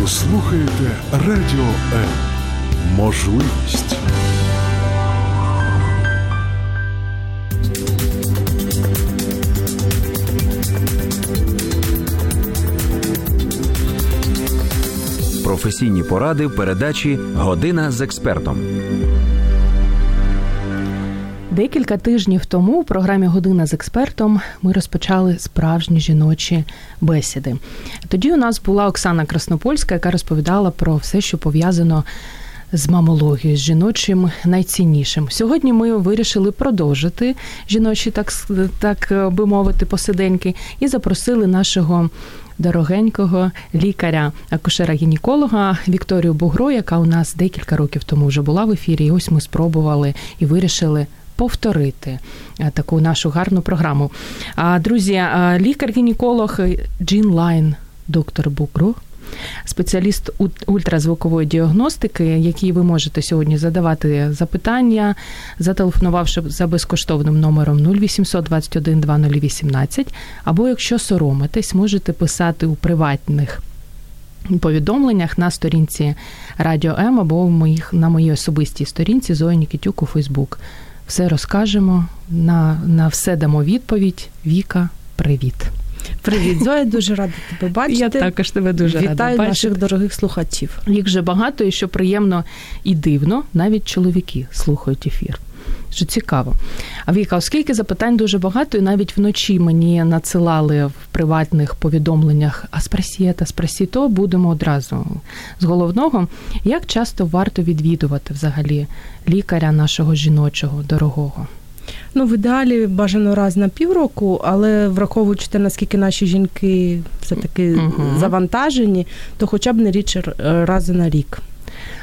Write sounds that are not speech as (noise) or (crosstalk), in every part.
Ви слухаєте Радіо М. Можливість. Професійні поради в передачі Година з експертом. Декілька тижнів тому у програмі Година з експертом ми розпочали справжні жіночі бесіди. Тоді у нас була Оксана Краснопольська, яка розповідала про все, що пов'язано з мамологією, з жіночим найціннішим. Сьогодні ми вирішили продовжити жіночі, так так би мовити, посиденьки, і запросили нашого. Дорогенького лікаря, акушера-гінеколога Вікторію Бугро, яка у нас декілька років тому вже була в ефірі. І ось ми спробували і вирішили повторити е, таку нашу гарну програму. Друзі, е, лікар-гінеколог Джін Лайн, доктор Бугро, спеціаліст ультразвукової діагностики, який ви можете сьогодні задавати запитання, зателефонувавши за безкоштовним номером 0800 21 2018, або якщо соромитесь, можете писати у приватних. Повідомленнях на сторінці Радіо М або в моїх на моїй особистій сторінці Зої Нікітюк у Фейсбук. Все розкажемо, на, на все дамо відповідь. Віка, привіт. Привіт, Зоя, дуже рада тебе бачити. Я також тебе дуже Вітаю рада бачити. наших дорогих слухачів. Їх вже багато, і що приємно і дивно, навіть чоловіки слухають ефір. Що цікаво. А Віка, оскільки запитань дуже багато, і навіть вночі мені надсилали в приватних повідомленнях а спросієта, спросі то будемо одразу з головного. Як часто варто відвідувати взагалі лікаря нашого жіночого, дорогого? Ну, в ідеалі бажано раз на півроку, але враховуючи те, наскільки наші жінки все-таки угу. завантажені, то хоча б не рідше рази на рік.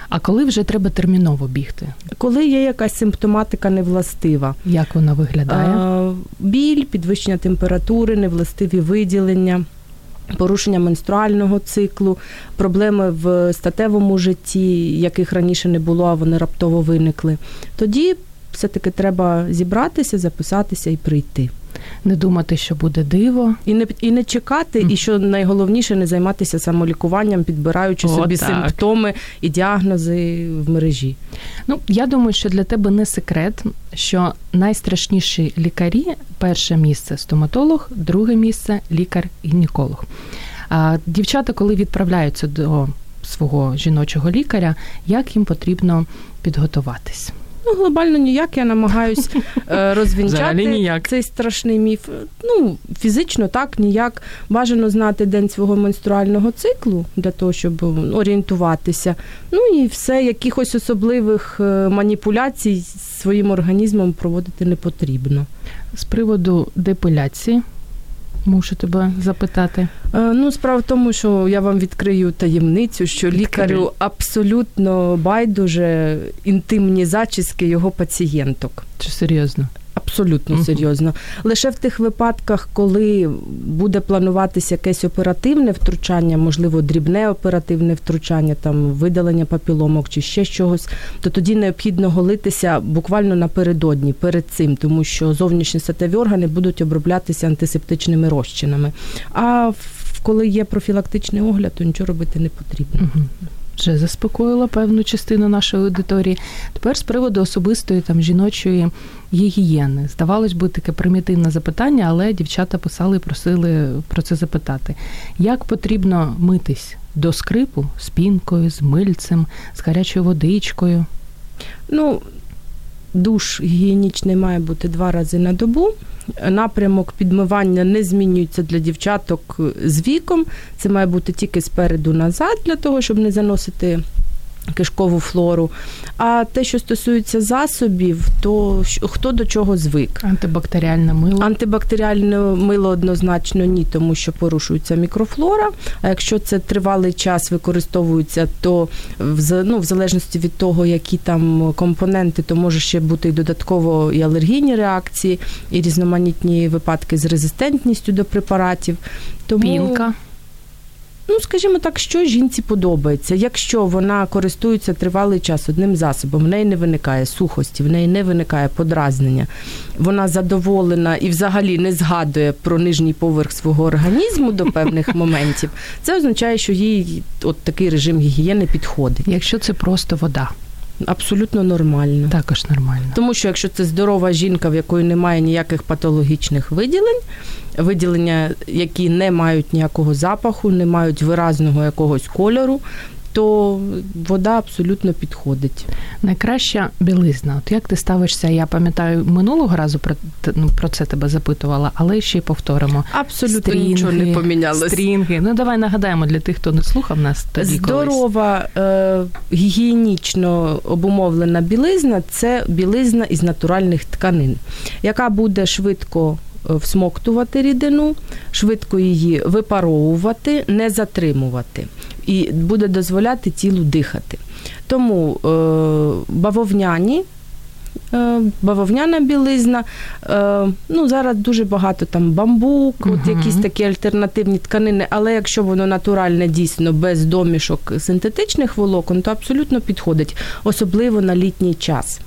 А коли вже треба терміново бігти? Коли є якась симптоматика невластива. Як вона виглядає? А, біль, підвищення температури, невластиві виділення. Порушення менструального циклу, проблеми в статевому житті, яких раніше не було, а вони раптово виникли. Тоді все-таки треба зібратися, записатися і прийти. Не думати, що буде диво, і не і не чекати, mm. і що найголовніше не займатися самолікуванням, підбираючи О, собі так. симптоми і діагнози в мережі. Ну я думаю, що для тебе не секрет, що найстрашніші лікарі перше місце стоматолог, друге місце лікар-гінеколог. А дівчата, коли відправляються до свого жіночого лікаря, як їм потрібно підготуватись? Ну, глобально ніяк я намагаюсь е, розвінчати цей страшний міф. Ну, фізично так, ніяк. Бажано знати день свого менструального циклу для того, щоб орієнтуватися. Ну і все, якихось особливих е, маніпуляцій своїм організмом проводити не потрібно. З приводу депиляції. Мушу тебе запитати. Е, ну, справа в тому, що я вам відкрию таємницю, що лікарю абсолютно байдуже інтимні зачіски його пацієнток. Чи серйозно? Абсолютно uh серйозно. Лише в тих випадках, коли буде плануватися якесь оперативне втручання, можливо, дрібне оперативне втручання, там видалення папіломок чи ще чогось, то тоді необхідно голитися буквально напередодні, перед цим, тому що зовнішні статеві органи будуть оброблятися антисептичними розчинами. А коли є профілактичний огляд, то нічого робити не потрібно. uh вже заспокоїла певну частину нашої аудиторії. Тепер з приводу особистої там жіночої гігієни. Здавалось би, таке примітивне запитання, але дівчата писали і просили про це запитати. Як потрібно митись до скрипу з пінкою, з мильцем, з гарячою водичкою? Ну, душ гігієнічний має бути два рази на добу напрямок підмивання не змінюється для дівчаток з віком. Це має бути тільки спереду назад, для того, щоб не заносити кишкову флору. А те, що стосується засобів, то хто до чого звик? Антибактеріальне мило. Антибактеріальне мило однозначно ні, тому що порушується мікрофлора. А якщо це тривалий час використовується, то в ну, в залежності від того, які там компоненти, то може ще бути і додатково і алергійні реакції, і різноманітні випадки з резистентністю до препаратів. Тому... Пінка. Ну скажімо так, що жінці подобається. Якщо вона користується тривалий час одним засобом, в неї не виникає сухості, в неї не виникає подразнення, вона задоволена і взагалі не згадує про нижній поверх свого організму до певних (laughs) моментів, це означає, що їй от такий режим гігієни підходить. Якщо це просто вода, Абсолютно нормально. також нормально. Тому що якщо це здорова жінка, в якої немає ніяких патологічних виділень, виділення, які не мають ніякого запаху, не мають виразного якогось кольору, то вода абсолютно підходить. Найкраща білизна. От як ти ставишся? Я пам'ятаю, минулого разу про ну, про це тебе запитувала, але ще й повторимо. Абсолютно нічого не помінялося. Стрінги. Ну давай нагадаємо для тих, хто не слухав нас тоді. Здорова, е, гігієнічно обумовлена білизна це білизна із натуральних тканин, яка буде швидко е, всмоктувати рідину, швидко її випаровувати, не затримувати і буде дозволяти тілу дихати. Тому е, бавовняні. е, Бавовняна білизна, е, ну зараз дуже багато там бамбук, от якісь такі альтернативні тканини, але якщо воно натуральне, дійсно без домішок синтетичних волокон, то абсолютно підходить, особливо на літній час.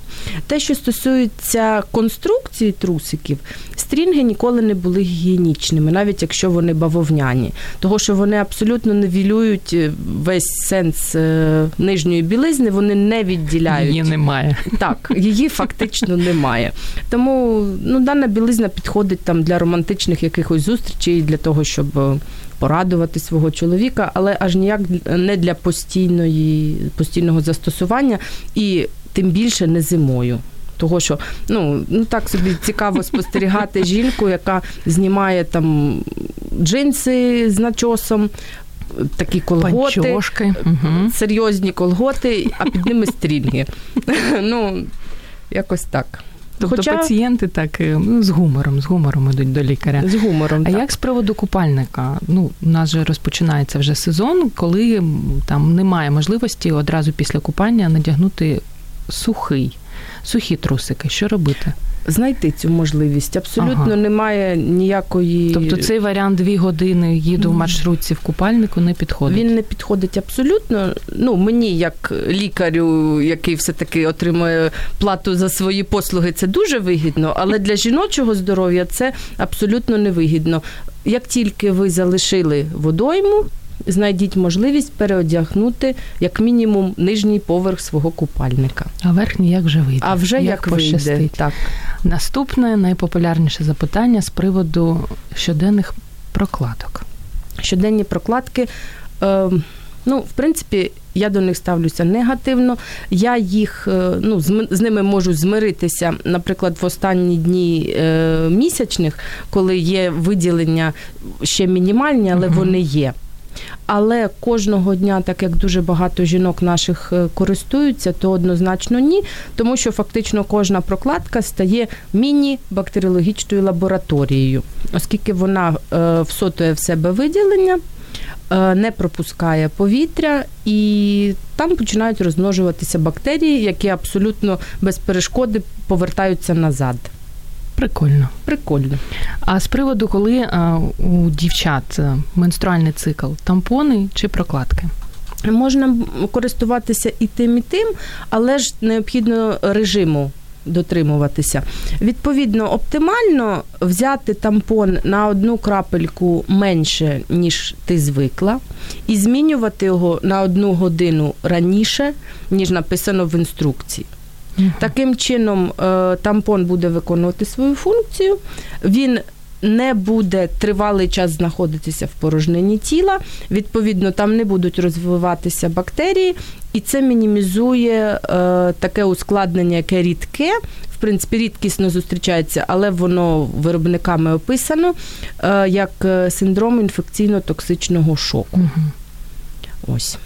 Те, що стосується конструкції трусиків, стрінги ніколи не були гігієнічними, навіть якщо вони бавовняні, того що вони абсолютно невілюють е, весь сенс е, нижньої білизни, вони не відділяють. Її немає. Так, її фактично немає. Тому ну, дана білизна підходить там для романтичних якихось зустрічей, для того, щоб е, порадувати свого чоловіка, але аж ніяк не для постійної, постійного застосування і тим більше не зимою. Того, що ну, ну так собі цікаво (laughs) спостерігати жінку, яка знімає там джинси з начосом, такі колготи Панчошки. Угу. серйозні колготи, а під ними стрінги. (laughs) Ну, якось так. Тобто Хоча пацієнти так е, ну, з гумором, з гумором ідуть до лікаря. з гумором. А так. як з приводу купальника? Ну, у нас же розпочинається вже сезон, коли там немає можливості одразу після купання надягнути сухий, сухі трусики. Що робити? Знайти цю можливість. Абсолютно Ага. немає ніякої. Тобто цей варіант дві години їду в маршрутці в купальнику не підходить. Він не підходить абсолютно. Ну, мені, як лікарю, який все-таки отримує плату за свої послуги, це дуже вигідно, але для жіночого здоров'я це абсолютно невигідно. Як тільки ви залишили водойму, знайдіть можливість переодягнути як мінімум нижній поверх свого купальника. А верхній як вже вийде? А вже як, вийде. пощастить. Так. Наступне найпопулярніше запитання з приводу щоденних прокладок. щоденні прокладки. Е, ну, в принципі, я до них ставлюся негативно. Я їх е, ну, з, з ними можу змиритися, наприклад, в останні дні е, місячних, коли є виділення ще мінімальні, але вони є. Але кожного дня, так як дуже багато жінок наших е, користуються, то однозначно ні, тому що фактично кожна прокладка стає міні-бактеріологічною лабораторією, оскільки вона е, всотує в себе виділення, е, не пропускає повітря, і там починають розмножуватися бактерії, які абсолютно без перешкоди повертаються назад. Прикольно. Прикольно. А з приводу, коли а, у дівчат менструальний цикл, тампони чи прокладки? Можна користуватися і тим, і тим, але ж необхідно режиму дотримуватися. Відповідно, оптимально взяти тампон на одну крапельку менше, ніж ти звикла, і змінювати його на одну годину раніше, ніж написано в інструкції. Таким чином, е, тампон буде виконувати свою функцію. Він не буде тривалий час знаходитися в порожнині тіла. Відповідно, там не будуть розвиватися бактерії, і це мінімізує е, таке ускладнення, яке рідке. В принципі, рідкісно зустрічається, але воно виробниками описано е, як е, синдром інфекційно-токсичного шоку. Угу. Ось.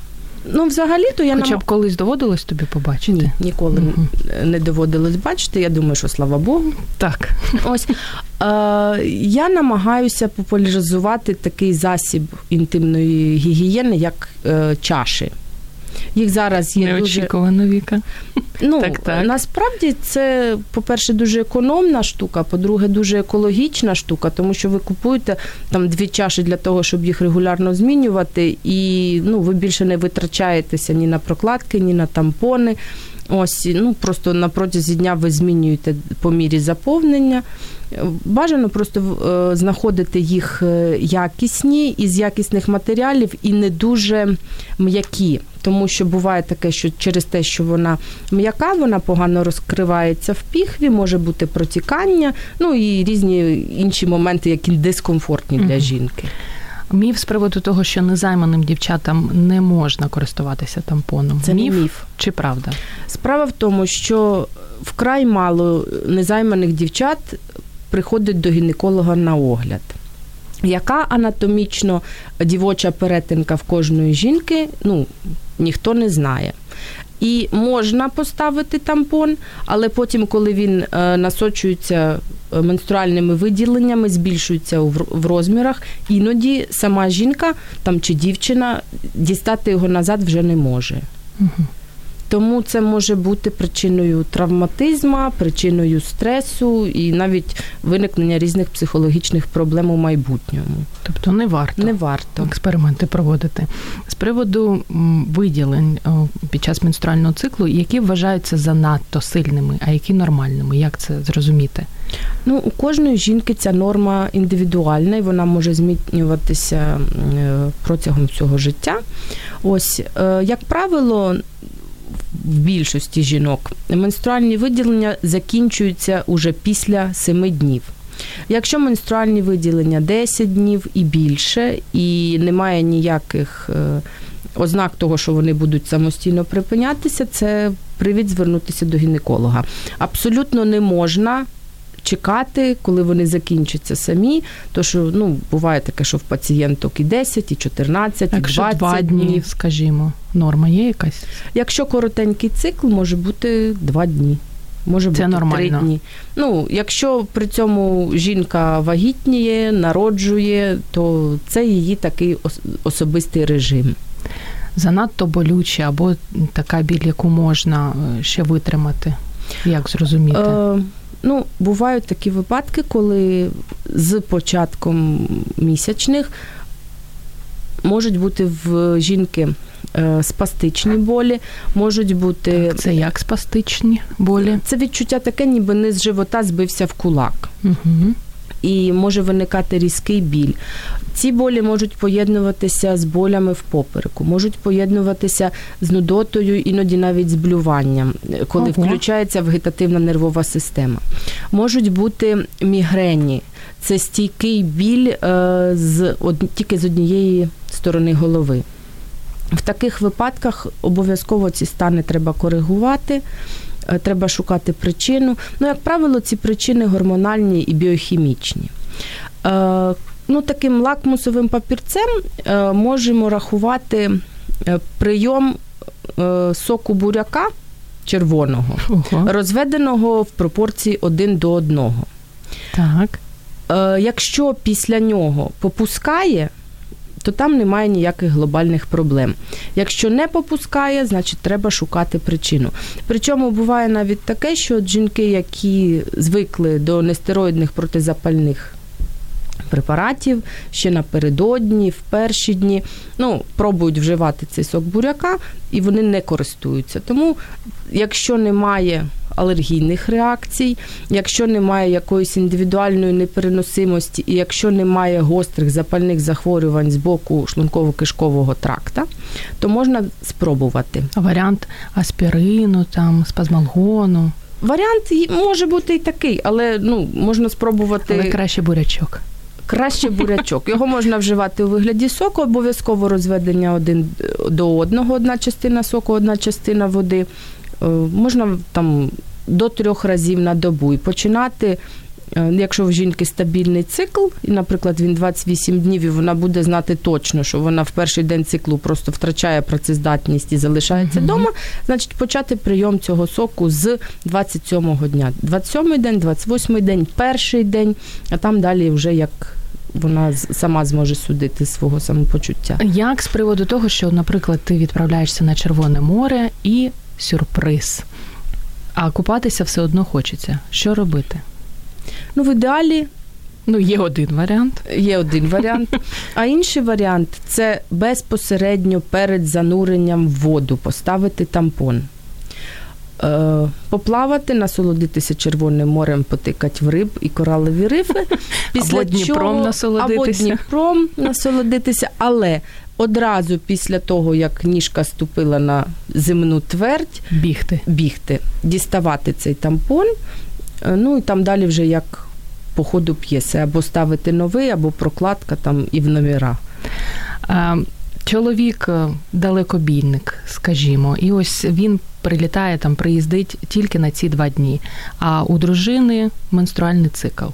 Ну, взагалі-то я Хоча нам... б колись доводилось тобі побачити? Ні, ніколи Мгм. не доводилось бачити. Я думаю, що слава Богу. Так. Ось е, я намагаюся популяризувати такий засіб інтимної гігієни, як е, чаші. Їх зараз є Неочікувано, дуже... Віка. Ну, так, так. насправді це, по-перше, дуже економна штука, по-друге, дуже екологічна штука, тому що ви купуєте там дві чаші для того, щоб їх регулярно змінювати, і ну, ви більше не витрачаєтеся ні на прокладки, ні на тампони. Ось, ну просто на протязі дня ви змінюєте по мірі заповнення. Бажано просто е, знаходити їх е, якісні із якісних матеріалів і не дуже м'які. Тому що буває таке, що через те, що вона м'яка, вона погано розкривається в піхві, може бути протікання, ну і різні інші моменти, які дискомфортні для жінки. Міф з приводу того, що незайманим дівчатам не можна користуватися тампоном. Це міф, міф чи правда? Справа в тому, що вкрай мало незайманих дівчат приходить до гінеколога на огляд. Яка анатомічно дівоча перетинка в кожної жінки, ну ніхто не знає. І можна поставити тампон, але потім, коли він е, насочується е, менструальними виділеннями, збільшується в розмірах, іноді сама жінка там чи дівчина дістати його назад вже не може. Угу. Тому це може бути причиною травматизму, причиною стресу і навіть виникнення різних психологічних проблем у майбутньому. Тобто не варто не варто експерименти проводити з приводу виділень під час менструального циклу, які вважаються занадто сильними, а які нормальними. Як це зрозуміти? Ну, у кожної жінки ця норма індивідуальна, і вона може змінюватися е, протягом всього життя. Ось, е, як правило, більшості жінок менструальні виділення закінчуються уже після 7 днів. Якщо менструальні виділення 10 днів і більше, і немає ніяких е, ознак того, що вони будуть самостійно припинятися, це привід звернутися до гінеколога. Абсолютно не можна чекати, коли вони закінчаться самі. То що ну буває таке, що в пацієнток і 10, і 14, і 20 два дні, днів. скажімо, норма є якась. Якщо коротенький цикл, може бути 2 дні. Може бути Це нормально. 3 дні. Ну, якщо при цьому жінка вагітніє, народжує, то це її такий особистий режим. Занадто болюче або така біль, яку можна е, ще витримати. Як зрозуміти? Е, Ну, бувають такі випадки, коли з початком місячних можуть бути в жінки е, спастичні болі, можуть бути. Так, Це як спастичні болі? Це відчуття таке, ніби низ живота збився в кулак. Угу і може виникати різкий біль. Ці болі можуть поєднуватися з болями в попереку, можуть поєднуватися з нудотою, іноді навіть з блюванням, коли Ого. включається вегетативна нервова система. Можуть бути мігрені. Це стійкий біль е, з тільки з однієї сторони голови. В таких випадках обов'язково ці стани треба коригувати. Е, треба шукати причину. Ну, як правило, ці причини гормональні і біохімічні. Е, ну, Таким лакмусовим папірцем е, можемо рахувати прийом соку буряка червоного, Ого. розведеного в пропорції один до одного. Так. Якщо після нього попускає, то там немає ніяких глобальних проблем. Якщо не попускає, значить треба шукати причину. Причому буває навіть таке, що жінки, які звикли до нестероїдних протизапальних препаратів ще напередодні, в перші дні, ну, пробують вживати цей сок буряка і вони не користуються. Тому, якщо немає алергійних реакцій, якщо немає якоїсь індивідуальної непереносимості, і якщо немає гострих запальних захворювань з боку шлунково-кишкового тракта, то можна спробувати. Варіант аспірину, там, спазмалгону. Варіант може бути і такий, але ну можна спробувати. Але краще бурячок. Краще бурячок. Його можна вживати у вигляді соку, обов'язково розведення один до одного, одна частина соку, одна частина води. Е, можна там до трьох разів на добу і починати. Е, якщо в жінки стабільний цикл, і, наприклад, він 28 днів, і вона буде знати точно, що вона в перший день циклу просто втрачає працездатність і залишається вдома, uh-huh. значить почати прийом цього соку з 27-го дня. 27-й день, 28-й день, перший день, а там далі вже як вона сама зможе судити свого самопочуття. Як з приводу того, що, наприклад, ти відправляєшся на Червоне море і сюрприз, а купатися все одно хочеться. Що робити? Ну, в ідеалі. Ну, є один варіант. Є один варіант. А інший варіант це безпосередньо перед зануренням в воду поставити тампон. Е, поплавати, насолодитися Червоним морем, потикати в риб і коралові рифи. (laughs) Після або Дніпром насолодитися. Або Дніпром насолодитися, але одразу після того, як ніжка ступила на земну твердь, бігти, бігти діставати цей тампон, ну і там далі вже як по ходу п'єси, або ставити новий, або прокладка там і в номера. Чоловік е, далекобійник, скажімо, і ось він прилітає там, приїздить тільки на ці два дні. А у дружини менструальний цикл.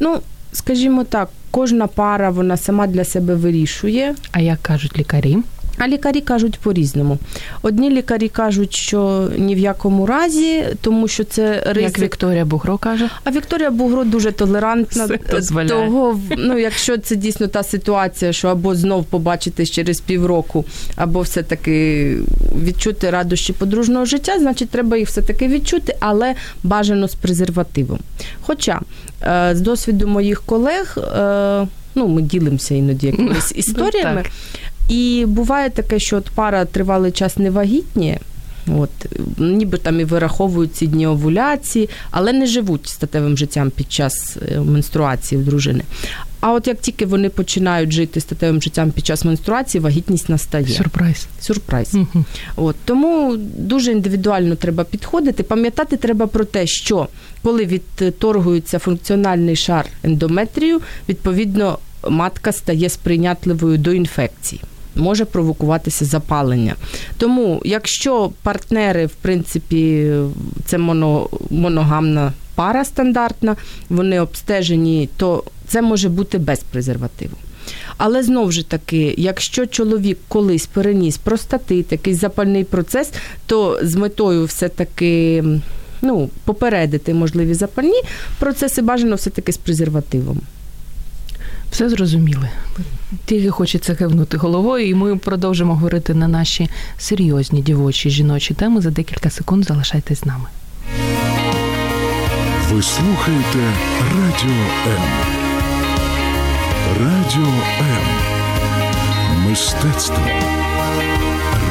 Ну, скажімо так, кожна пара вона сама для себе вирішує. А як кажуть лікарі? А лікарі кажуть по-різному. Одні лікарі кажуть, що ні в якому разі, тому що це ризик. Як Вікторія Бугро каже. А Вікторія Бугро дуже толерантна. Того, ну, якщо це дійсно та ситуація, що або знов побачитись через півроку, або все-таки відчути радощі подружного життя, значить, треба їх все-таки відчути, але бажано з презервативом. Хоча е, з досвіду моїх колег. Е, ну, ми ділимося іноді якимись (laughs) ну, історіями. І буває таке, що от пара тривалий час не вагітніє, От, ніби там і вираховують ці дні овуляції, але не живуть статевим життям під час е, менструації у дружини. А от як тільки вони починають жити статевим життям під час менструації, вагітність настає. Сюрприз. Сюрприз. Угу. От, Тому дуже індивідуально треба підходити. Пам'ятати треба про те, що коли відторгується функціональний шар ендометрію, відповідно матка стає сприйнятливою до інфекції може провокуватися запалення. Тому, якщо партнери, в принципі, це моно, моногамна пара стандартна, вони обстежені, то це може бути без презервативу. Але знову ж таки, якщо чоловік колись переніс простатит, якийсь запальний процес, то з метою все-таки ну, попередити можливі запальні процеси бажано все-таки з презервативом. Все зрозуміли. Тільки хочеться кивнути головою, і ми продовжимо говорити на наші серйозні дівочі жіночі теми. За декілька секунд залишайтесь з нами. Ви слухаєте Радіо М. Радіо М. Мистецтво.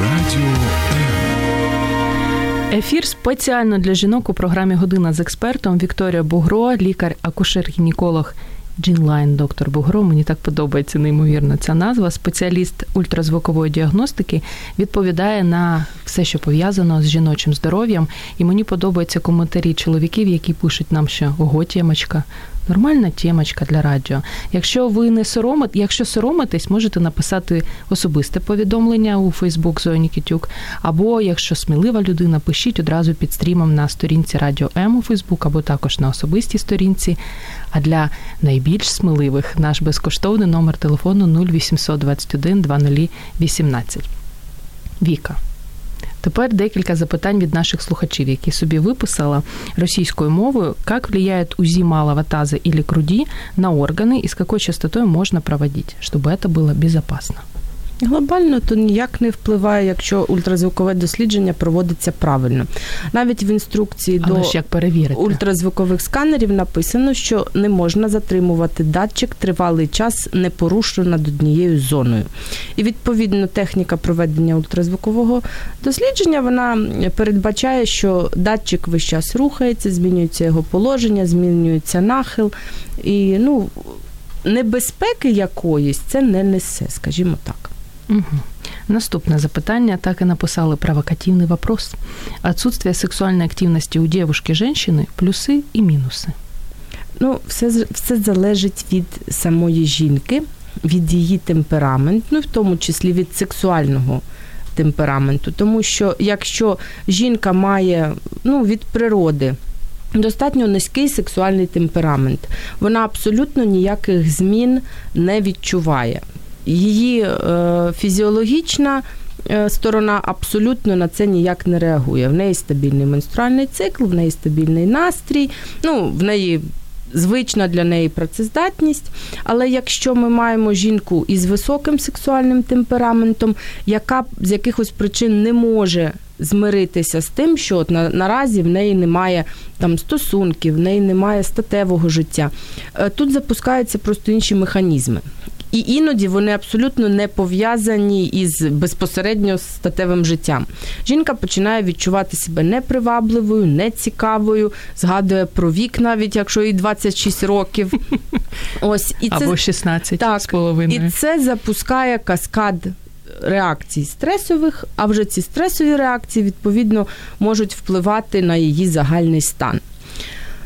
Радіо М. Ефір спеціально для жінок у програмі Година з експертом Вікторія Бугро, лікар-акушер-гінеколог Джінлайн доктор Бугро. Мені так подобається неймовірно ця назва. Спеціаліст ультразвукової діагностики відповідає на все, що пов'язано з жіночим здоров'ям. І мені подобаються коментарі чоловіків, які пишуть нам, що ого, тємочка, Нормальна темочка для радіо. Якщо ви не соромите, якщо соромитесь, можете написати особисте повідомлення у Фейсбук Зоні Кітюк, або якщо смілива людина, пишіть одразу під стрімом на сторінці Радіо М у Фейсбук, або також на особистій сторінці. А для найбільш сміливих наш безкоштовний номер телефону 0821 2018. Віка. Тепер декілька запитань від наших слухачів, які собі виписала російською мовою, як влияет УЗИ малого таза или груди на органи і з якою частотою можна проводити, щоб це було безпечно. Глобально то ніяк не впливає, якщо ультразвукове дослідження проводиться правильно. Навіть в інструкції Але до ж як перевірити? ультразвукових сканерів написано, що не можна затримувати датчик тривалий час непорушно над однією зоною. І відповідно техніка проведення ультразвукового дослідження вона передбачає, що датчик весь час рухається, змінюється його положення, змінюється нахил. І ну, небезпеки якоїсь це не несе, скажімо так. Угу. Наступне запитання так і написали провокативний вопрос. Отсутствие сексуальної активності у девушки женщины – плюси і мінуси. Ну, все все залежить від самої жінки, від її темпераменту, ну в тому числі від сексуального темпераменту. Тому що якщо жінка має ну, від природи достатньо низький сексуальний темперамент, вона абсолютно ніяких змін не відчуває її е, фізіологічна е, сторона абсолютно на це ніяк не реагує. В неї стабільний менструальний цикл, в неї стабільний настрій, ну, в неї звична для неї працездатність. Але якщо ми маємо жінку із високим сексуальним темпераментом, яка з якихось причин не може змиритися з тим, що от на, наразі в неї немає там стосунків, в неї немає статевого життя, е, тут запускаються просто інші механізми. І іноді вони абсолютно не пов'язані із безпосередньо статевим життям. Жінка починає відчувати себе непривабливою, нецікавою, згадує про вік, навіть якщо їй 26 років. (laughs) Ось і це або 16 так, з половиною. І це запускає каскад. Реакцій стресових, а вже ці стресові реакції відповідно можуть впливати на її загальний стан.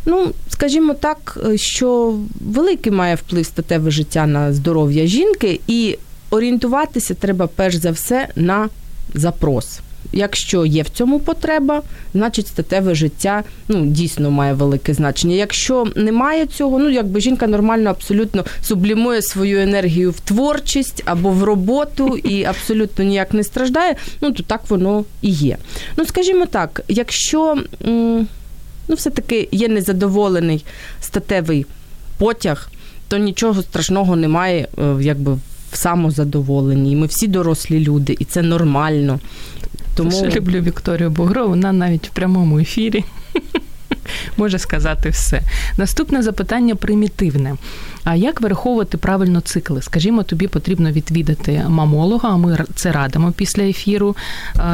Ну, скажімо так, е, що великий має вплив статеве життя на здоров'я жінки, і орієнтуватися треба перш за все на запрос. Якщо є в цьому потреба, значить статеве життя ну дійсно має велике значення. Якщо немає цього, ну якби жінка нормально абсолютно сублімує свою енергію в творчість або в роботу і (laughs) абсолютно ніяк не страждає, ну то так воно і є. Ну скажімо так, якщо ну, все-таки є незадоволений статевий потяг, то нічого страшного немає, е, якби в самозадоволенні. Ми всі дорослі люди, і це нормально. Тому Я люблю Вікторію Бугро, вона навіть в прямому ефірі може сказати все. Наступне запитання примітивне. А як вираховувати правильно цикли? Скажімо, тобі потрібно відвідати мамолога, а ми це радимо після ефіру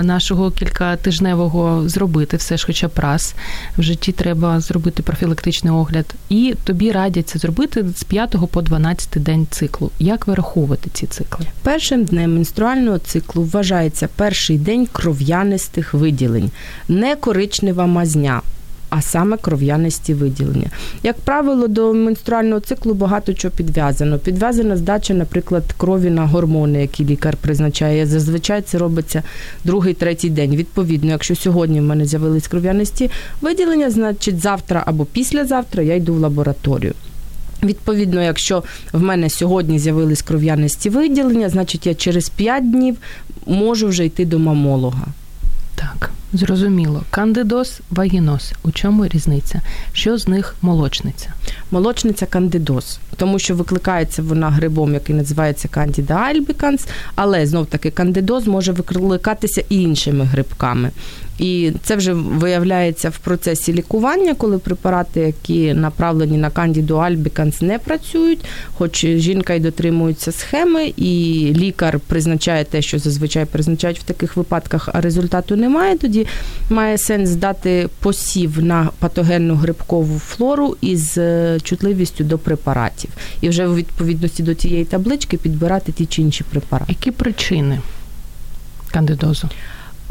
нашого кількатижневого зробити все ж, хоча б раз в житті треба зробити профілактичний огляд, і тобі радять це зробити з 5 по 12 день циклу. Як вираховувати ці цикли? Першим днем менструального циклу вважається перший день кров'янистих виділень, не коричнева мазня а саме кров'янисті виділення. Як правило, до менструального циклу багато чого підв'язано. Підв'язана здача, наприклад, крові на гормони, які лікар призначає. Зазвичай це робиться другий, третій день. Відповідно, якщо сьогодні в мене з'явились кров'янисті виділення, значить завтра або післязавтра я йду в лабораторію. Відповідно, якщо в мене сьогодні з'явились кров'янисті виділення, значить я через 5 днів можу вже йти до мамолога. Так, зрозуміло. Кандидоз, вагіноз. У чому різниця? Що з них молочниця? Молочниця кандидоз, тому що викликається вона грибом, який називається кандіда альбіканс, але знов таки кандидоз може викликатися і іншими грибками. І це вже виявляється в процесі лікування, коли препарати, які направлені на кандіду альбіканс, не працюють, хоч жінка й дотримується схеми, і лікар призначає те, що зазвичай призначають в таких випадках, а результату немає. Тоді має сенс дати посів на патогенну грибкову флору із е, чутливістю до препаратів, і вже у відповідності до цієї таблички підбирати ті чи інші препарати. Які причини кандидозу?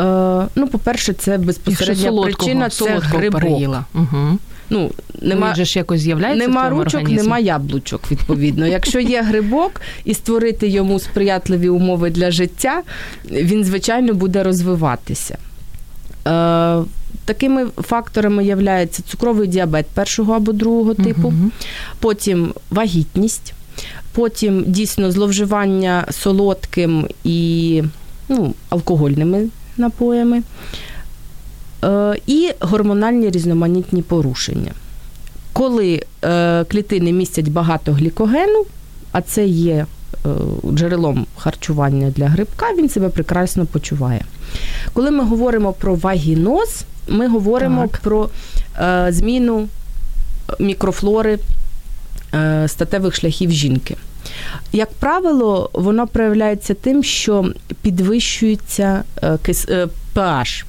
Е, ну, по-перше, це безпосередня причина це грибок. Угу. Ну, нема, Він же ж якось з'являється Нема в ручок, організмі. нема яблучок, відповідно. Якщо є грибок і створити йому сприятливі умови для життя, він, звичайно, буде розвиватися. Е, Такими факторами являється цукровий діабет першого або другого типу, угу. потім вагітність, потім дійсно зловживання солодким і ну, алкогольними напоями, е, і гормональні різноманітні порушення. Коли е, клітини містять багато глікогену, а це є е, джерелом харчування для грибка, він себе прекрасно почуває. Коли ми говоримо про вагіноз, ми говоримо так. про зміну мікрофлори статевих шляхів жінки. Як правило, воно проявляється тим, що підвищується pH. Е,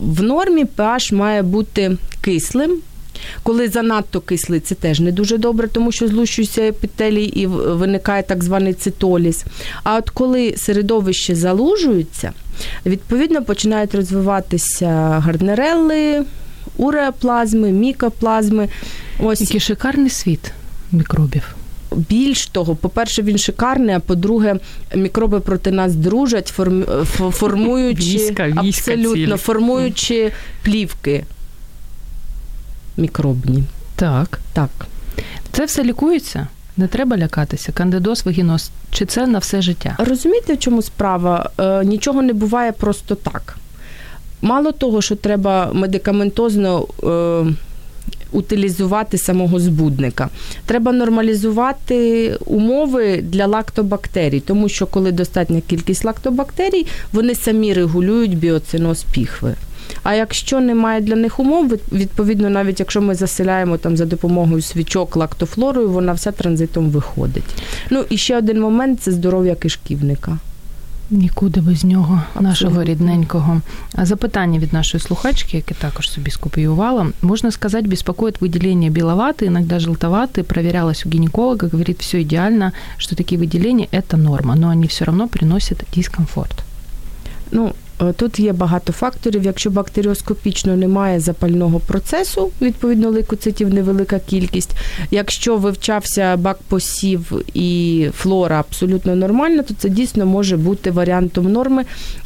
В нормі pH має бути кислим. Коли занадто кислий, це теж не дуже добре, тому що злущуються епітелій і виникає так званий цитоліз. А от коли середовище залужується, відповідно починають розвиватися гарднерели, уреоплазми, мікоплазми. Ось який шикарний світ мікробів. Більш того, по-перше, він шикарний, а по-друге, мікроби проти нас дружать, формуючи війська, війська абсолютно цілі. формуючи плівки мікробні. Так. Так. Це все лікується? Не треба лякатися. Кандидоз, вагіноз. Чи це на все життя? Розумієте, в чому справа? Е, нічого не буває просто так. Мало того, що треба медикаментозно. Утилізувати самого збудника. Треба нормалізувати умови для лактобактерій, тому що коли достатня кількість лактобактерій, вони самі регулюють біоциноз піхви. А якщо немає для них умов, відповідно, навіть якщо ми заселяємо там за допомогою свічок лактофлорою, вона вся транзитом виходить. Ну і ще один момент це здоров'я кишківника. Нікуди без нього, Абсолютно. нашого рідненького. Запитання від нашої слухачки, яке також собі скопіювала. Можна сказати, беспокоит выделение беловаты, иногда желтоватые. Проверялась у гинеколога, говорит, все идеально, что такие выделения – это норма, но они все равно приносят дискомфорт. Ну, Е, тут є багато факторів. Якщо бактеріоскопічно немає запального процесу, відповідно лейкоцитів невелика кількість. Якщо вивчався бак посів і флора абсолютно нормальна, то це дійсно може бути варіантом норми.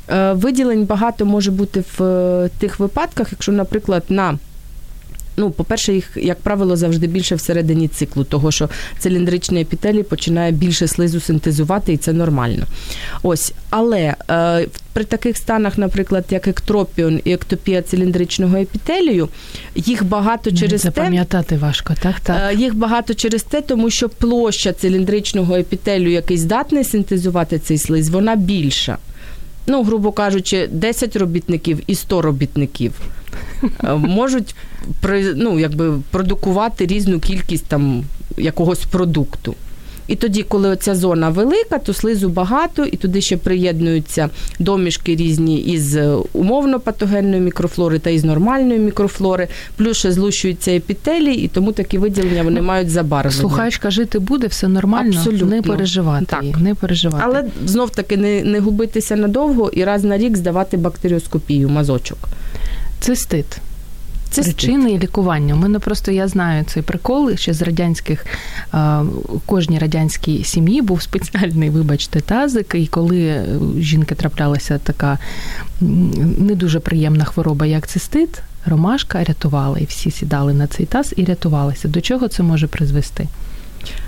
Е, виділень багато може бути в е, тих випадках, якщо, наприклад, на Ну, по-перше, їх, як правило, завжди більше всередині циклу, того що циліндричний епітелій починає більше слизу синтезувати, і це нормально. Ось, але е, при таких станах, наприклад, як ектропіон і ектопія циліндричного епітелію, їх багато через запам'ятати те, важко, так? так? Е, їх багато через те, тому що площа циліндричного епітелію, який здатний синтезувати цей слиз, вона більша. Ну, грубо кажучи, 10 робітників і 100 робітників. Е, можуть ну, якби, продукувати різну кількість там якогось продукту. І тоді, коли ця зона велика, то слизу багато, і туди ще приєднуються домішки різні із умовно патогенної мікрофлори та із нормальної мікрофлори, плюс ще злущуються епітелії, і тому такі виділення вони мають забарвлення. Слухачка жити буде, все нормально, Абсолютно. не переживати. Так. Не переживати. Але знов таки не, не губитися надовго і раз на рік здавати бактеріоскопію, мазочок. Цистит. Цистит. Причини і лікування. У мене просто я знаю цей прикол ще з радянських у кожній радянській сім'ї був спеціальний, вибачте, тазик. І коли жінки траплялася така не дуже приємна хвороба, як цистит, ромашка рятувала, і всі сідали на цей таз і рятувалися. До чого це може призвести?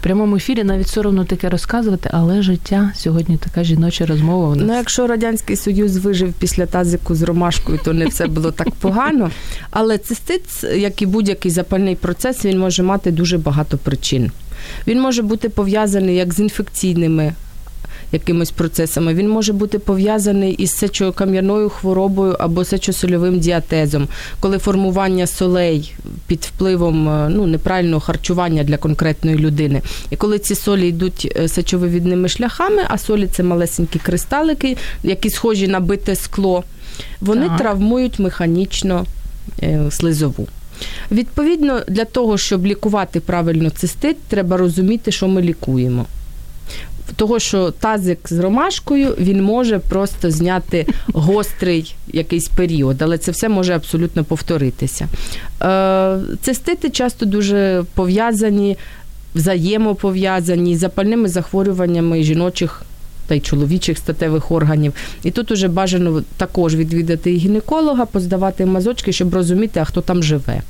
В прямому ефірі навіть соромно таке розказувати, але життя сьогодні така жіноча розмова. У нас. Ну, якщо радянський союз вижив після тазику з ромашкою, то не все було так погано. Але цистит, як і будь-який запальний процес, він може мати дуже багато причин. Він може бути пов'язаний як з інфекційними якимись процесами. Він може бути пов'язаний із сечокам'яною хворобою або сечосольовим діатезом, коли формування солей під впливом е, ну, неправильного харчування для конкретної людини. І коли ці солі йдуть е, сечовивідними шляхами, а солі це малесенькі кристалики, які схожі на бите скло, вони так. травмують механічно е, слизову. Відповідно, для того, щоб лікувати правильно цистит, треба розуміти, що ми лікуємо того, що тазик з ромашкою він може просто зняти гострий якийсь період, але це все може абсолютно повторитися. Е, цистити часто дуже пов'язані, взаємопов'язані з запальними захворюваннями жіночих. Та й чоловічих статевих органів. І тут уже бажано також відвідати гінеколога, поздавати мазочки, щоб розуміти, а хто там живе.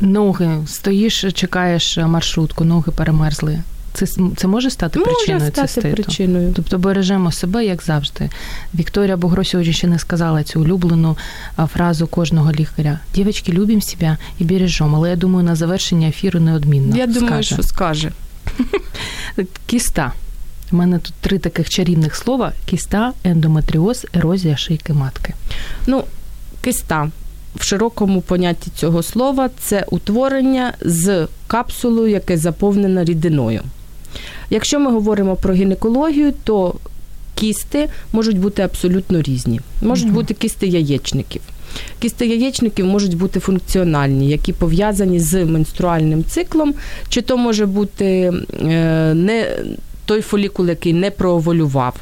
Ноги стоїш, чекаєш маршрутку, ноги перемерзли. Це це може стати може причиною стати циститу? причиною. Тобто бережемо себе, як завжди. Вікторія Бугро сьогодні ще не сказала цю улюблену фразу кожного лікаря. Дівчатки, любимо себе і бережемо. Але я думаю, на завершення ефіру неодмінно. Я думаю, скаже. що скаже. (laughs) Кіста. У мене тут три таких чарівних слова: кіста, ендометріоз, ерозія шийки матки. Ну, киста. В широкому понятті цього слова це утворення з капсулою, яке заповнено рідиною. Якщо ми говоримо про гінекологію, то кісти можуть бути абсолютно різні. Можуть угу. бути кісти яєчників. Кісти яєчників можуть бути функціональні, які пов'язані з менструальним циклом, чи то може бути е, не той фолікул, який не прооволював,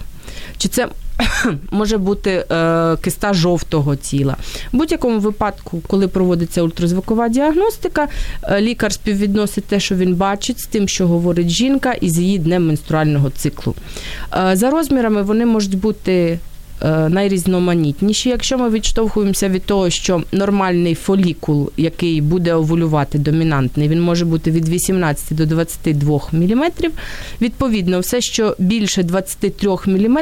чи це (coughs) може бути е, киста жовтого тіла. В будь-якому випадку, коли проводиться ультразвукова діагностика, е, лікар співвідносить те, що він бачить, з тим, що говорить жінка, і з її днем менструального циклу. Е, за розмірами вони можуть бути найрізноманітніші. Якщо ми відштовхуємося від того, що нормальний фолікул, який буде овулювати домінантний, він може бути від 18 до 22 мм. Відповідно, все, що більше 23 мм,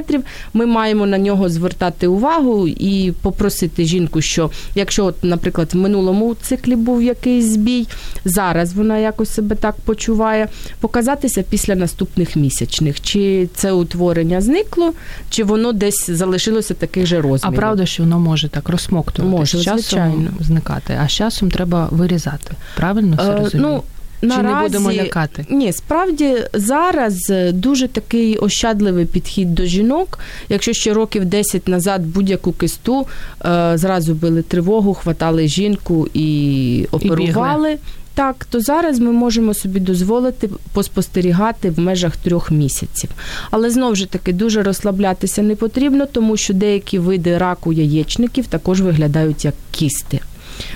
ми маємо на нього звертати увагу і попросити жінку, що якщо, от, наприклад, в минулому циклі був якийсь збій, зараз вона якось себе так почуває, показатися після наступних місячних, чи це утворення зникло, чи воно десь залишилося таких же розмірів. А правда, що воно може так розсмоктувати Може, з часом звичайно. зникати, а з часом треба вирізати. Правильно все Е, розумію? ну, Чи не будемо лякати? Ні, справді зараз е, дуже такий ощадливий підхід до жінок. Якщо ще років 10 назад будь-яку кисту е, зразу били тривогу, хватали жінку і оперували. Так, то зараз ми можемо собі дозволити поспостерігати в межах трьох місяців. Але знову ж таки дуже розслаблятися не потрібно, тому що деякі види раку яєчників також виглядають як кісти.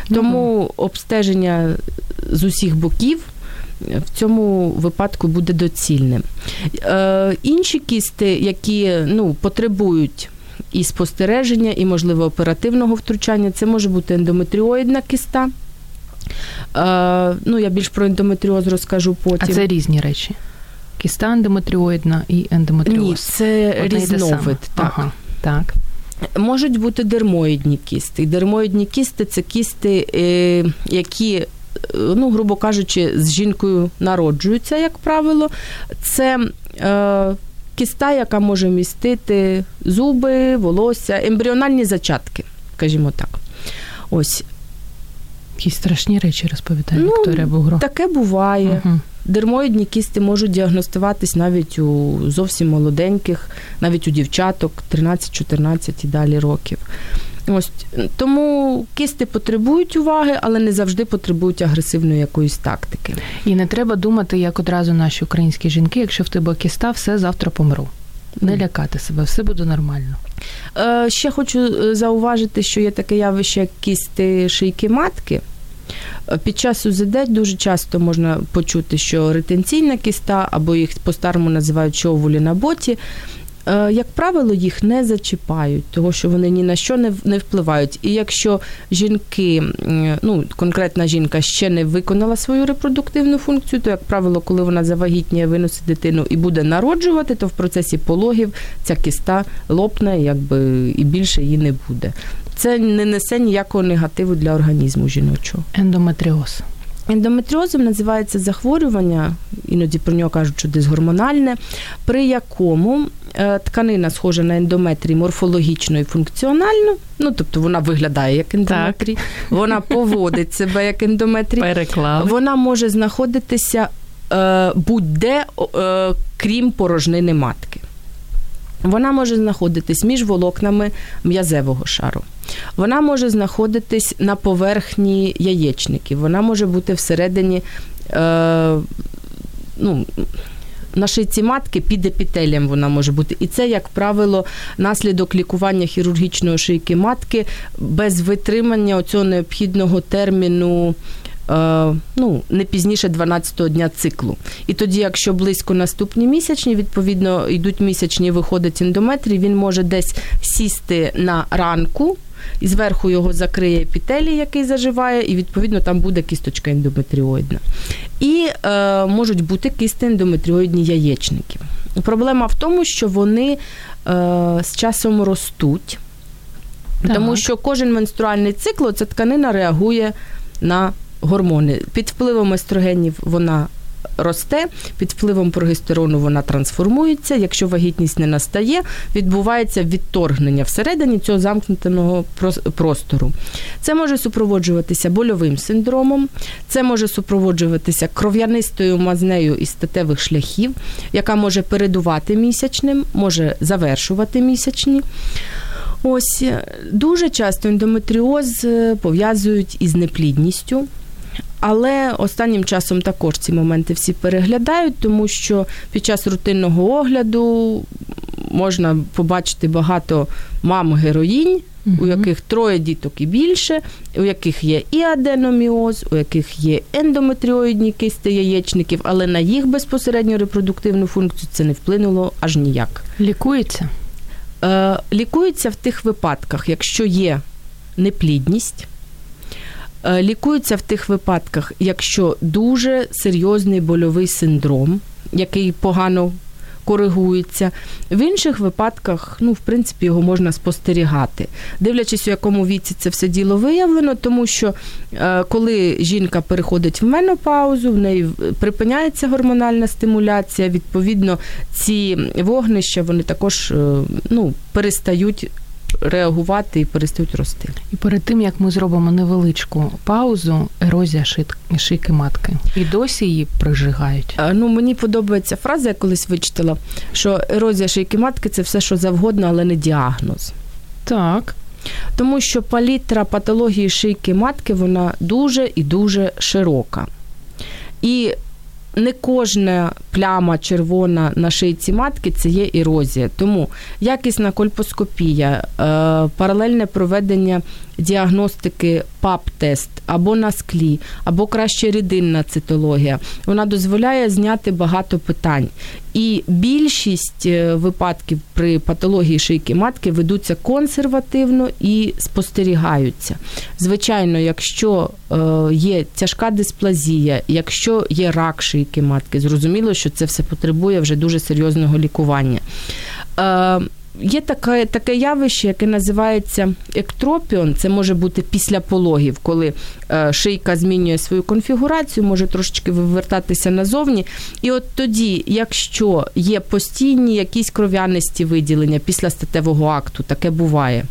Тому обстеження з усіх боків в цьому випадку буде доцільним. Е, інші кісти, які ну, потребують і спостереження, і, можливо, оперативного втручання, це може бути ендометріоїдна киста. Е, ну, я більш про ендометріоз розкажу А потім. це різні речі. Кіста ендометріоїдна і ендометріоз. Ні, це різновид. Так. Ага, так. Можуть бути дермоїдні кісти. Дермоїдні кісти це кісти, е, які, е, ну, грубо кажучи, з жінкою народжуються, як правило. Це е, кіста, яка може містити зуби, волосся, ембріональні зачатки, скажімо так. Ось Якісь страшні речі розповідає Ну, Вікторія Бугро. таке буває. Угу. Дермоїдні кісти можуть діагностуватись навіть у зовсім молоденьких, навіть у дівчаток 13-14 і далі років. Ось тому кісти потребують уваги, але не завжди потребують агресивної якоїсь тактики. І не треба думати, як одразу наші українські жінки, якщо в тебе кіста, все завтра помру. Не лякати себе, все буде нормально. Е, ще хочу е, зауважити, що є таке явище, як кісти шийки матки. Е, Під час УЗД дуже часто можна почути, що ретенційна кіста, або їх по-старому називають човулі на боті. Е, Як правило, їх не зачіпають, тому що вони ні на що не впливають. І якщо жінки, ну конкретна жінка ще не виконала свою репродуктивну функцію, то як правило, коли вона завагітніє, виносить дитину і буде народжувати, то в процесі пологів ця кіста лопне, якби і більше її не буде. Це не несе ніякого негативу для організму жіночого. Ендометріоз. Ендометріозом називається захворювання, іноді про нього кажуть, що дисгормональне, при якому е, тканина схожа на ендометрій морфологічно і функціонально, ну тобто вона виглядає як ендометрій, вона поводить себе як ендометрій, Переклали. вона може знаходитися е, будь-де, е, крім порожнини матки. Вона може знаходитись між волокнами м'язевого шару. Вона може знаходитись на поверхні яєчників. Вона може бути всередині е, ну, на шийці матки під епітелієм вона може бути. І це, як правило, наслідок лікування хірургічної шийки матки без витримання оцього необхідного терміну. Е, Ну, не пізніше 12-го дня циклу. І тоді, якщо близько наступні місячні, відповідно, йдуть місячні, виходить ендометрій, він може десь сісти на ранку, і зверху його закриє епітелій, який заживає, і відповідно там буде кісточка ендометріоїдна. І е, можуть бути кисти ендометріоїдні яєчники. Проблема в тому, що вони е, з часом ростуть, Так. тому що кожен менструальний цикл ця тканина реагує на гормони. Під впливом естрогенів вона росте, під впливом прогестерону вона трансформується. Якщо вагітність не настає, відбувається відторгнення всередині цього замкнутого простору. Це може супроводжуватися больовим синдромом, це може супроводжуватися кров'янистою мазнею із статевих шляхів, яка може передувати місячним, може завершувати місячні. Ось е, дуже часто ендометріоз е, пов'язують із неплідністю. Але останнім часом також ці моменти всі переглядають, тому що під час рутинного огляду можна побачити багато мам-героїнь, у яких троє діток і більше, у яких є і аденоміоз, у яких є ендометріоїдні кисти яєчників, але на їх безпосередню репродуктивну функцію це не вплинуло аж ніяк. Лікується. Е, лікується в тих випадках, якщо є неплідність. Е, лікується в тих випадках, якщо дуже серйозний больовий синдром, який погано коригується. В інших випадках, ну, в принципі, його можна спостерігати. Дивлячись, у якому віці це все діло виявлено, тому що е, коли жінка переходить в менопаузу, в неї припиняється гормональна стимуляція, відповідно, ці вогнища вони також е, ну, перестають реагувати і перестають рости. І перед тим як ми зробимо невеличку паузу, ерозія шийки матки. І досі її прижигають. А, Ну мені подобається фраза, я колись вичитала, що ерозія шийки матки це все, що завгодно, але не діагноз. Так. Тому що палітра патології шийки матки вона дуже і дуже широка. І не кожна пляма червона на шийці матки це є ерозія. Тому якісна кольпоскопія, е, паралельне проведення діагностики ПАП-тест або на склі, або краще рідинна цитологія, вона дозволяє зняти багато питань. І більшість е, випадків при патології шийки матки ведуться консервативно і спостерігаються. Звичайно, якщо е, є тяжка дисплазія, якщо є рак шийки матки, зрозуміло, що це все потребує вже дуже серйозного лікування. Є таке таке явище, яке називається ектропіон. Це може бути після пологів, коли е, шийка змінює свою конфігурацію, може трошечки вивертатися назовні. І от тоді, якщо є постійні якісь кров'янисті виділення після статевого акту, таке буває.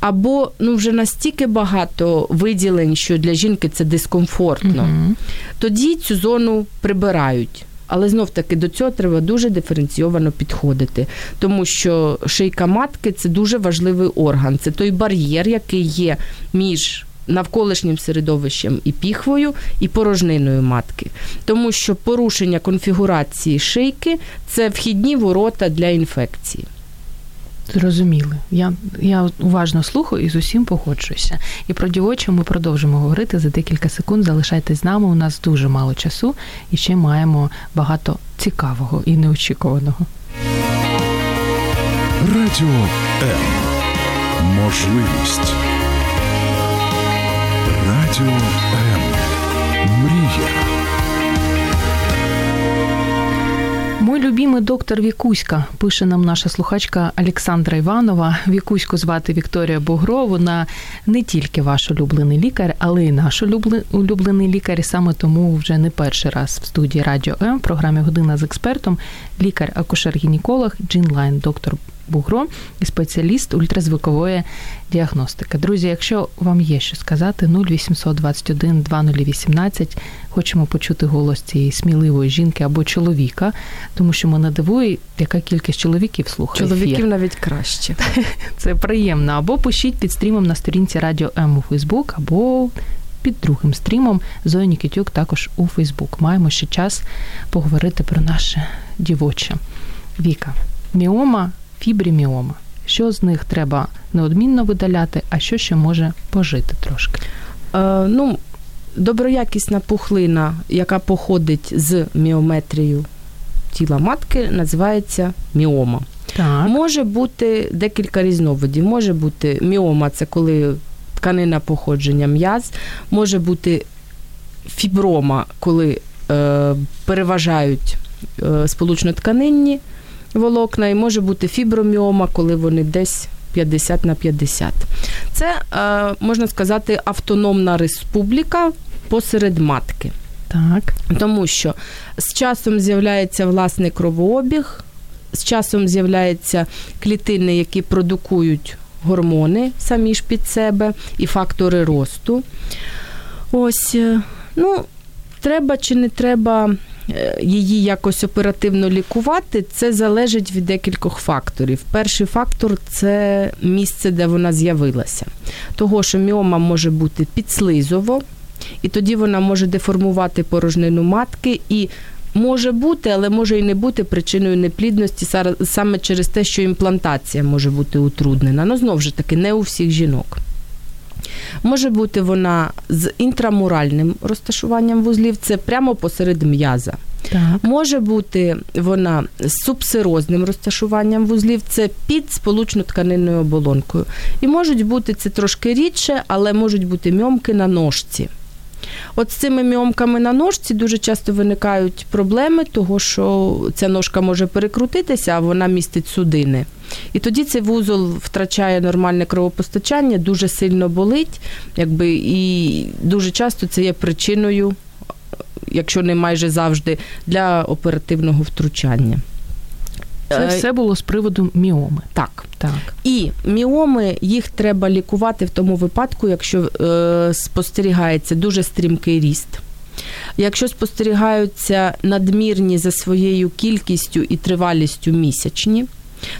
Або ну вже настільки багато виділень, що для жінки це дискомфортно, угу. тоді цю зону прибирають. Але знов таки до цього треба дуже диференційовано підходити, тому що шийка матки це дуже важливий орган. Це той бар'єр, який є між навколишнім середовищем і піхвою, і порожниною матки. Тому що порушення конфігурації шийки це вхідні ворота для інфекції. Зрозуміли. Я я уважно слухаю і з усім погоджуюся. І про дівочу ми продовжимо говорити за декілька секунд. Залишайтесь з нами. У нас дуже мало часу і ще маємо багато цікавого і неочікуваного. Радіо М. Можливість. Радіо М. Мрія. Мой любимый доктор Вікуська, пише нам наша слухачка Олександра Іванова. Вікуську звати Вікторія Бугро. Вона не тільки ваш улюблений лікар, але й наш улюблений лікар. Саме тому вже не перший раз в студії Радіо М в програмі Година з експертом. Лікар-акушер-гінеколог Джин Лайн, доктор Бугро і спеціаліст ультразвукової діагностики. Друзі, якщо вам є що сказати, 0800 21 2018, хочемо почути голос цієї сміливої жінки або чоловіка, тому що мене дивує, яка кількість чоловіків слухає. Чоловіків ефір. навіть краще. (laughs) Це приємно. Або пишіть під стрімом на сторінці Радіо М у Фейсбук, або під другим стрімом Зоя Нікітюк також у Фейсбук. Маємо ще час поговорити про наше дівоче. Віка, міома фібріміома. Що з них треба неодмінно видаляти, а що ще може пожити трошки? Е, ну, Доброякісна пухлина, яка походить з міометрією тіла матки, називається міома. Так. Може бути декілька різновидів. Може бути міома це коли тканина походження м'яз, може бути фіброма, коли е, переважають е, сполучно-тканинні волокна, і може бути фіброміома, коли вони десь 50 на 50. Це, е, можна сказати, автономна республіка посеред матки. Так. Тому що з часом з'являється власний кровообіг, з часом з'являються клітини, які продукують гормони самі ж під себе і фактори росту. Ось, е, ну, треба чи не треба її якось оперативно лікувати, це залежить від декількох факторів. Перший фактор це місце, де вона з'явилася. Того, що міома може бути підслизово, і тоді вона може деформувати порожнину матки і. Може бути, але може і не бути причиною неплідності саме через те, що імплантація може бути утруднена. Ну, знову ж таки, не у всіх жінок. Може бути вона з інтрамуральним розташуванням вузлів, це прямо посеред м'яза. Так. Може бути вона з субсирозним розташуванням вузлів, це під сполучно-тканинною оболонкою. І можуть бути це трошки рідше, але можуть бути мьомки на ножці. От з цими мьомками на ножці дуже часто виникають проблеми, того що ця ножка може перекрутитися, а вона містить судини. І тоді цей вузол втрачає нормальне кровопостачання, дуже сильно болить, якби, і дуже часто це є причиною, якщо не майже завжди, для оперативного втручання. Це Е, все було з приводу міоми. Так. Так. І міоми їх треба лікувати в тому випадку, якщо е, спостерігається дуже стрімкий ріст. Якщо спостерігаються надмірні за своєю кількістю і тривалістю місячні,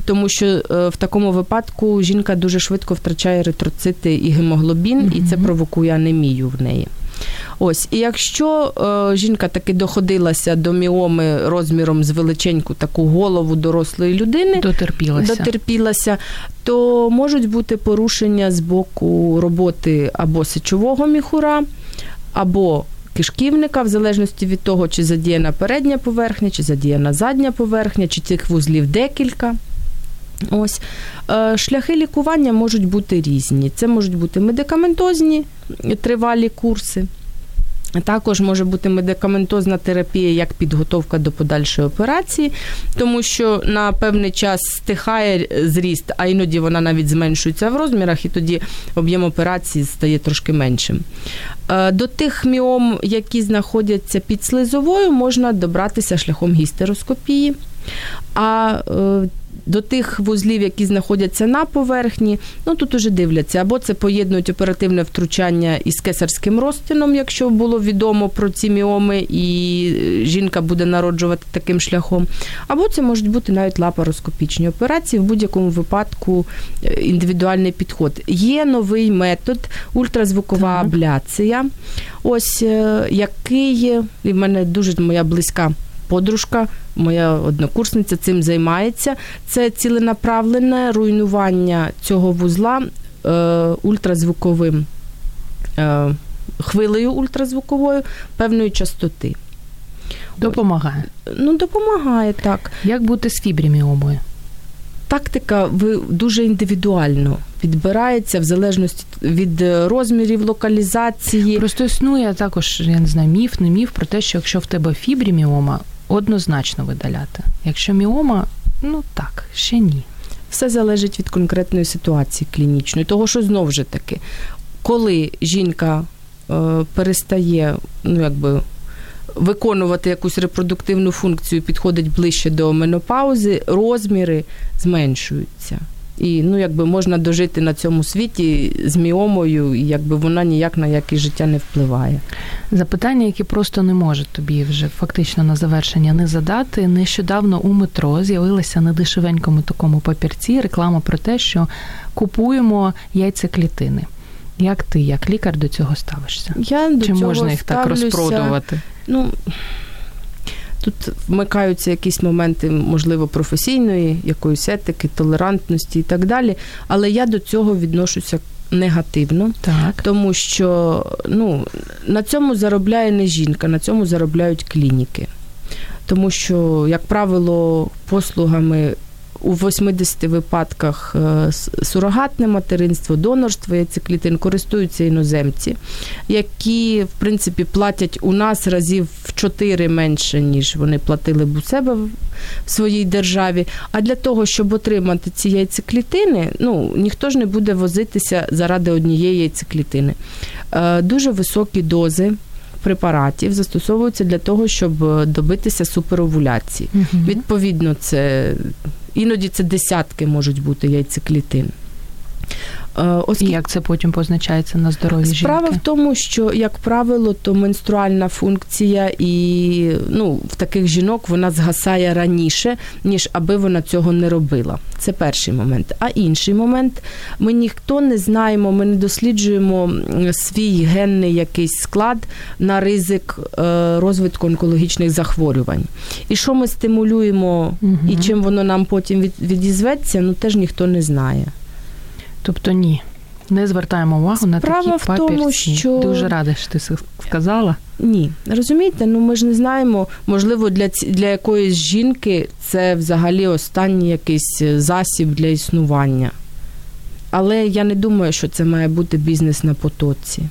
тому що е, в такому випадку жінка дуже швидко втрачає еритроцити і гемоглобін, і це провокує анемію в неї. Ось, і якщо е, жінка таки доходилася до міоми розміром з величеньку таку голову дорослої людини, Дотерпілася. дотерпілася, то можуть бути порушення з боку роботи або сечового міхура, або кишківника, в залежності від того, чи задіяна передня поверхня, чи задіяна задня поверхня, чи цих вузлів декілька. Ось Е, шляхи лікування можуть бути різні. Це можуть бути медикаментозні тривалі курси. Також може бути медикаментозна терапія як підготовка до подальшої операції, тому що на певний час стихає зріст, а іноді вона навіть зменшується в розмірах, і тоді об'єм операції стає трошки меншим. Е, До тих міом, які знаходяться під слизовою, можна добратися шляхом гістероскопії. А е, до тих вузлів, які знаходяться на поверхні, ну тут уже дивляться, або це поєднують оперативне втручання із кесарським розтином, якщо було відомо про ці міоми, і е, жінка буде народжувати таким шляхом, або це можуть бути навіть лапароскопічні операції, в будь-якому випадку е, індивідуальний підход. Є новий метод ультразвукова Так. абляція, ось е, який і в мене дуже моя близька подружка, моя однокурсниця цим займається. Це ціленаправлене руйнування цього вузла е, ультразвуковим е, хвилею ультразвуковою певної частоти. Допомагає. Ну, допомагає так. Як бути з фібріміомою? Тактика дуже індивідуально підбирається в залежності від е, розмірів, локалізації. Просто існує також, я не знаю, міф, не міф про те, що якщо в тебе фібріміома, однозначно видаляти. Якщо міома, ну так, ще ні. Все залежить від конкретної ситуації клінічної. Того, що знову ж таки, коли жінка е, перестає, ну якби. Виконувати якусь репродуктивну функцію, підходить ближче до менопаузи, розміри зменшуються. І ну, якби можна дожити на цьому світі з міомою, і якби вона ніяк на яке життя не впливає. Запитання, які просто не можуть тобі вже фактично на завершення не задати. Нещодавно у метро з'явилася на дешевенькому такому папірці реклама про те, що купуємо яйцеклітини. Як ти, як лікар, до цього ставишся? Я до Чи цього можна їх так розпродувати? Ну, тут вмикаються якісь моменти, можливо, професійної, якоїсь етики, толерантності і так далі. Але я до цього відношуся негативно, Так. тому що ну, на цьому заробляє не жінка, на цьому заробляють клініки. Тому що, як правило, послугами у 80 випадках е, сурогатне материнство, донорство яйцеклітин користуються іноземці, які, в принципі, платять у нас разів в 4 менше, ніж вони платили б у себе в своїй державі. А для того, щоб отримати ці яйцеклітини, ну ніхто ж не буде возитися заради однієї яйцеклітини. Е, Дуже високі дози препаратів застосовуються для того, щоб е, добитися суперовуляції. Угу. Відповідно, це іноді це десятки можуть бути яйцеклітин. Е, І як це потім позначається на здоров'ї Справа в тому, що, як правило, то менструальна функція і ну, в таких жінок вона згасає раніше, ніж аби вона цього не робила. Це перший момент. А інший момент, ми ніхто не знаємо, ми не досліджуємо свій генний якийсь склад на ризик е, розвитку онкологічних захворювань. І що ми стимулюємо, Мгм. і чим воно нам потім від, відізветься, ну теж ніхто не знає. Тобто ні. Не звертаємо увагу на Справа такі в тому, папірці. що- Дуже рада, що ти це сказала. Ні, розумієте, ну ми ж не знаємо, можливо, для ці- для якоїсь жінки це взагалі останній якийсь е, засіб для існування. Але я не думаю, що це має бути бізнес на потоці.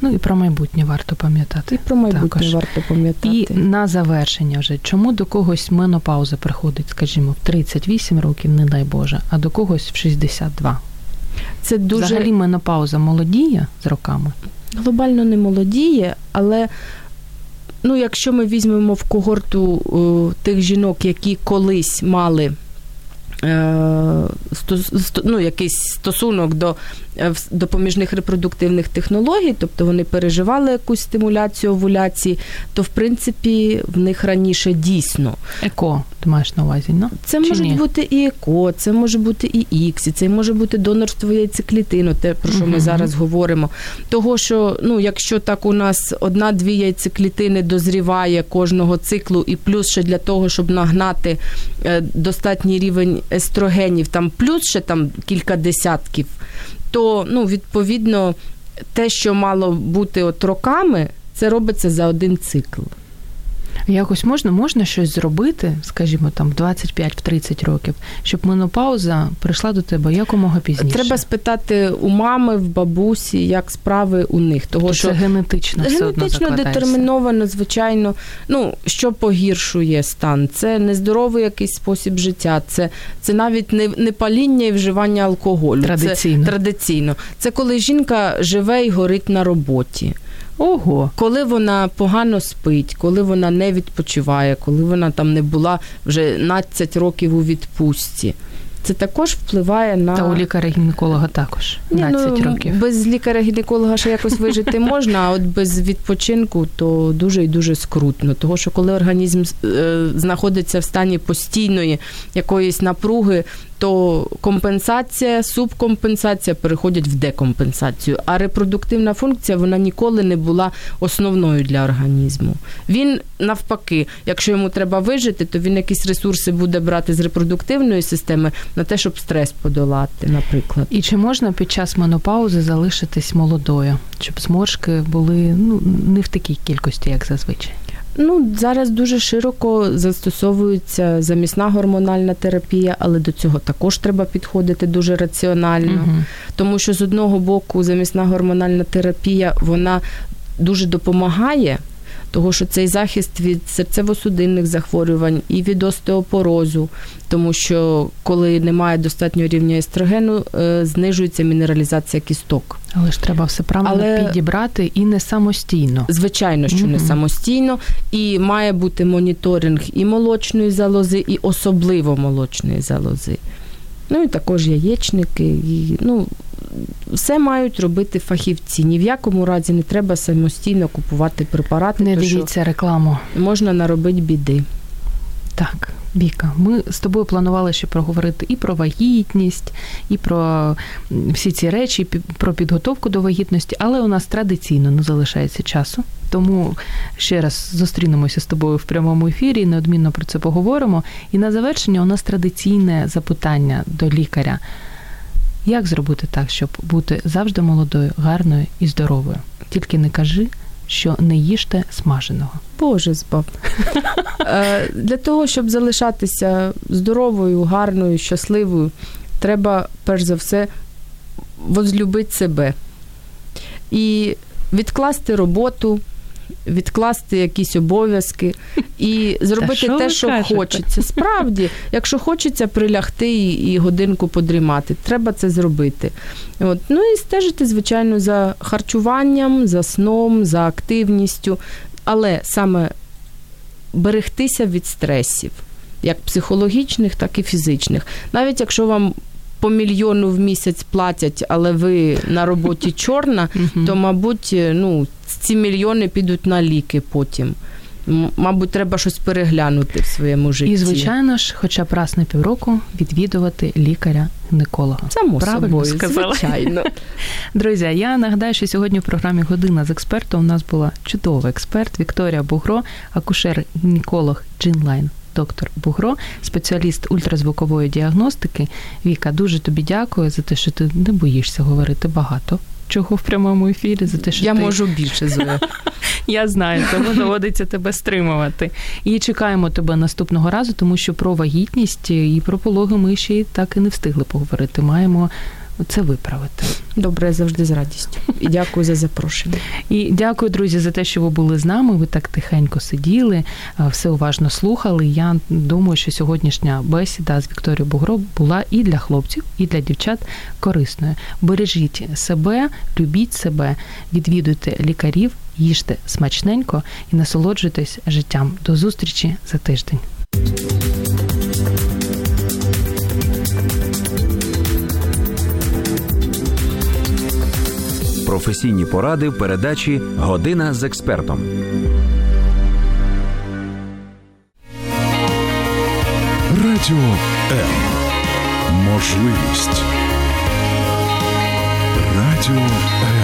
Ну і про майбутнє варто пам'ятати. І про майбутнє Також. варто пам'ятати. І на завершення вже, чому до когось менопауза приходить, скажімо, в 38 років, не дай Боже, а до когось в 62? Це дуже Взагалі менопауза молодіє з роками. глобально не молодіє, але ну, якщо ми візьмемо в когорту е, тих жінок, які колись мали ну, якийсь стосунок до е, допоміжних репродуктивних технологій, тобто вони переживали якусь стимуляцію овуляції, то в принципі в них раніше дійсно Еко, ти маєш на увазі, ну? це Чи можуть ні? бути і ЕКО, це може бути і іксі, це може бути донорство яйцеклітину, те, про що ми зараз говоримо. Того, що ну, якщо так у нас одна-дві яйцеклітини дозріває кожного циклу, і плюс ще для того, щоб нагнати е, достатній рівень естрогенів, там плюс ще там кілька десятків, то ну, відповідно те, що мало бути от роками, це робиться за один цикл. Якось можна, можна щось зробити, скажімо, там в 25-30 років, щоб менопауза прийшла до тебе якомога пізніше. Треба спитати у мами, в бабусі, як справи у них. Того, Тобто що це генетично, все одно генетично детерміновано, звичайно. Ну, що погіршує стан? Це нездоровий якийсь спосіб життя, це, це навіть не, не паління і вживання алкоголю. Традиційно. Це, традиційно. Це коли жінка живе і горить на роботі. Ого. Коли вона погано спить, коли вона не відпочиває, коли вона там не була вже 12 років у відпустці. Це також впливає на Та у лікаря-гінеколога також 12 ну, років. Без лікаря-гінеколога ще якось вижити (laughs) можна, а от без відпочинку то дуже і дуже скрутно. Того, що коли організм е, знаходиться в стані постійної якоїсь напруги, то компенсація, субкомпенсація переходять в декомпенсацію. А репродуктивна функція вона ніколи не була основною для організму. Він навпаки, якщо йому треба вижити, то він якісь ресурси буде брати з репродуктивної системи на те, щоб стрес подолати, наприклад. І чи можна під час менопаузи залишитись молодою, щоб зморшки були ну не в такій кількості, як зазвичай? Ну, зараз дуже широко застосовується замісна гормональна терапія, але до цього також треба підходити дуже раціонально. угу. Тому що з одного боку замісна гормональна терапія вона дуже допомагає, того що цей захист від серцево-судинних захворювань і від остеопорозу, тому що коли немає достатнього рівня естрогену, е, знижується мінералізація кісток. Але ж треба все правильно Але- підібрати і не самостійно. Звичайно, що не самостійно, і має бути моніторинг і молочної залози, і особливо молочної залози. Ну і також яєчники. І, ну, все мають робити фахівці. Ні в якому разі не треба самостійно купувати препарати, Не дивіться рекламу. можна наробити біди. Так, Віка, ми з тобою планували ще проговорити і про вагітність, і про всі ці речі, і про підготовку до вагітності, але у нас традиційно не залишається часу. Тому ще раз зустрінемося з тобою в прямому ефірі, і неодмінно про це поговоримо. І на завершення у нас традиційне запитання до лікаря. Як зробити так, щоб бути завжди молодою, гарною і здоровою? Тільки не кажи, що не їжте смаженого. Боже збав. (laughs) Е, Для того, щоб залишатися здоровою, гарною, щасливою, треба перш за все возлюбити себе і відкласти роботу, відкласти якісь обов'язки і (laughs) зробити те, що кажете? хочеться. Справді, якщо хочеться прилягти і, і годинку подрімати, треба це зробити. От. Ну і стежити, звичайно, за харчуванням, за сном, за активністю, але саме берегтися від стресів, як психологічних, так і фізичних. Навіть якщо вам по мільйону в місяць платять, але ви на роботі (laughs) чорна, то, мабуть, ну, ці мільйони підуть на ліки потім. Мабуть, треба щось переглянути в своєму житті. І, звичайно ж, хоча б раз на півроку відвідувати лікаря-гінеколога. Само Правильно собою, сказала. звичайно. (laughs) Друзі, я нагадаю, що сьогодні в програмі Година з експертом у нас була чудова експерт Вікторія Бугро, акушер-гінеколог Джинлайн. Доктор Бугро, спеціаліст ультразвукової діагностики. Віка, дуже тобі дякую за те, що ти не боїшся говорити багато чого в прямому ефірі, за те, що я ти... можу більше Зоя. (laughs) Я знаю, тому доводиться тебе стримувати. І чекаємо тебе наступного разу, тому що про вагітність і про пологи ми ще й так і не встигли поговорити. Маємо це виправити. Добре, я завжди з радістю. І дякую за запрошення. І дякую, друзі, за те, що ви були з нами. Ви так тихенько сиділи, все уважно слухали. Я думаю, що сьогоднішня бесіда з Вікторією Бугро була і для хлопців, і для дівчат корисною. Бережіть себе, любіть себе, відвідуйте лікарів, їжте смачненько і насолоджуйтесь життям. До зустрічі за тиждень. Професійні поради в передачі Година з експертом. Радіо М. Можливість. Радіо М.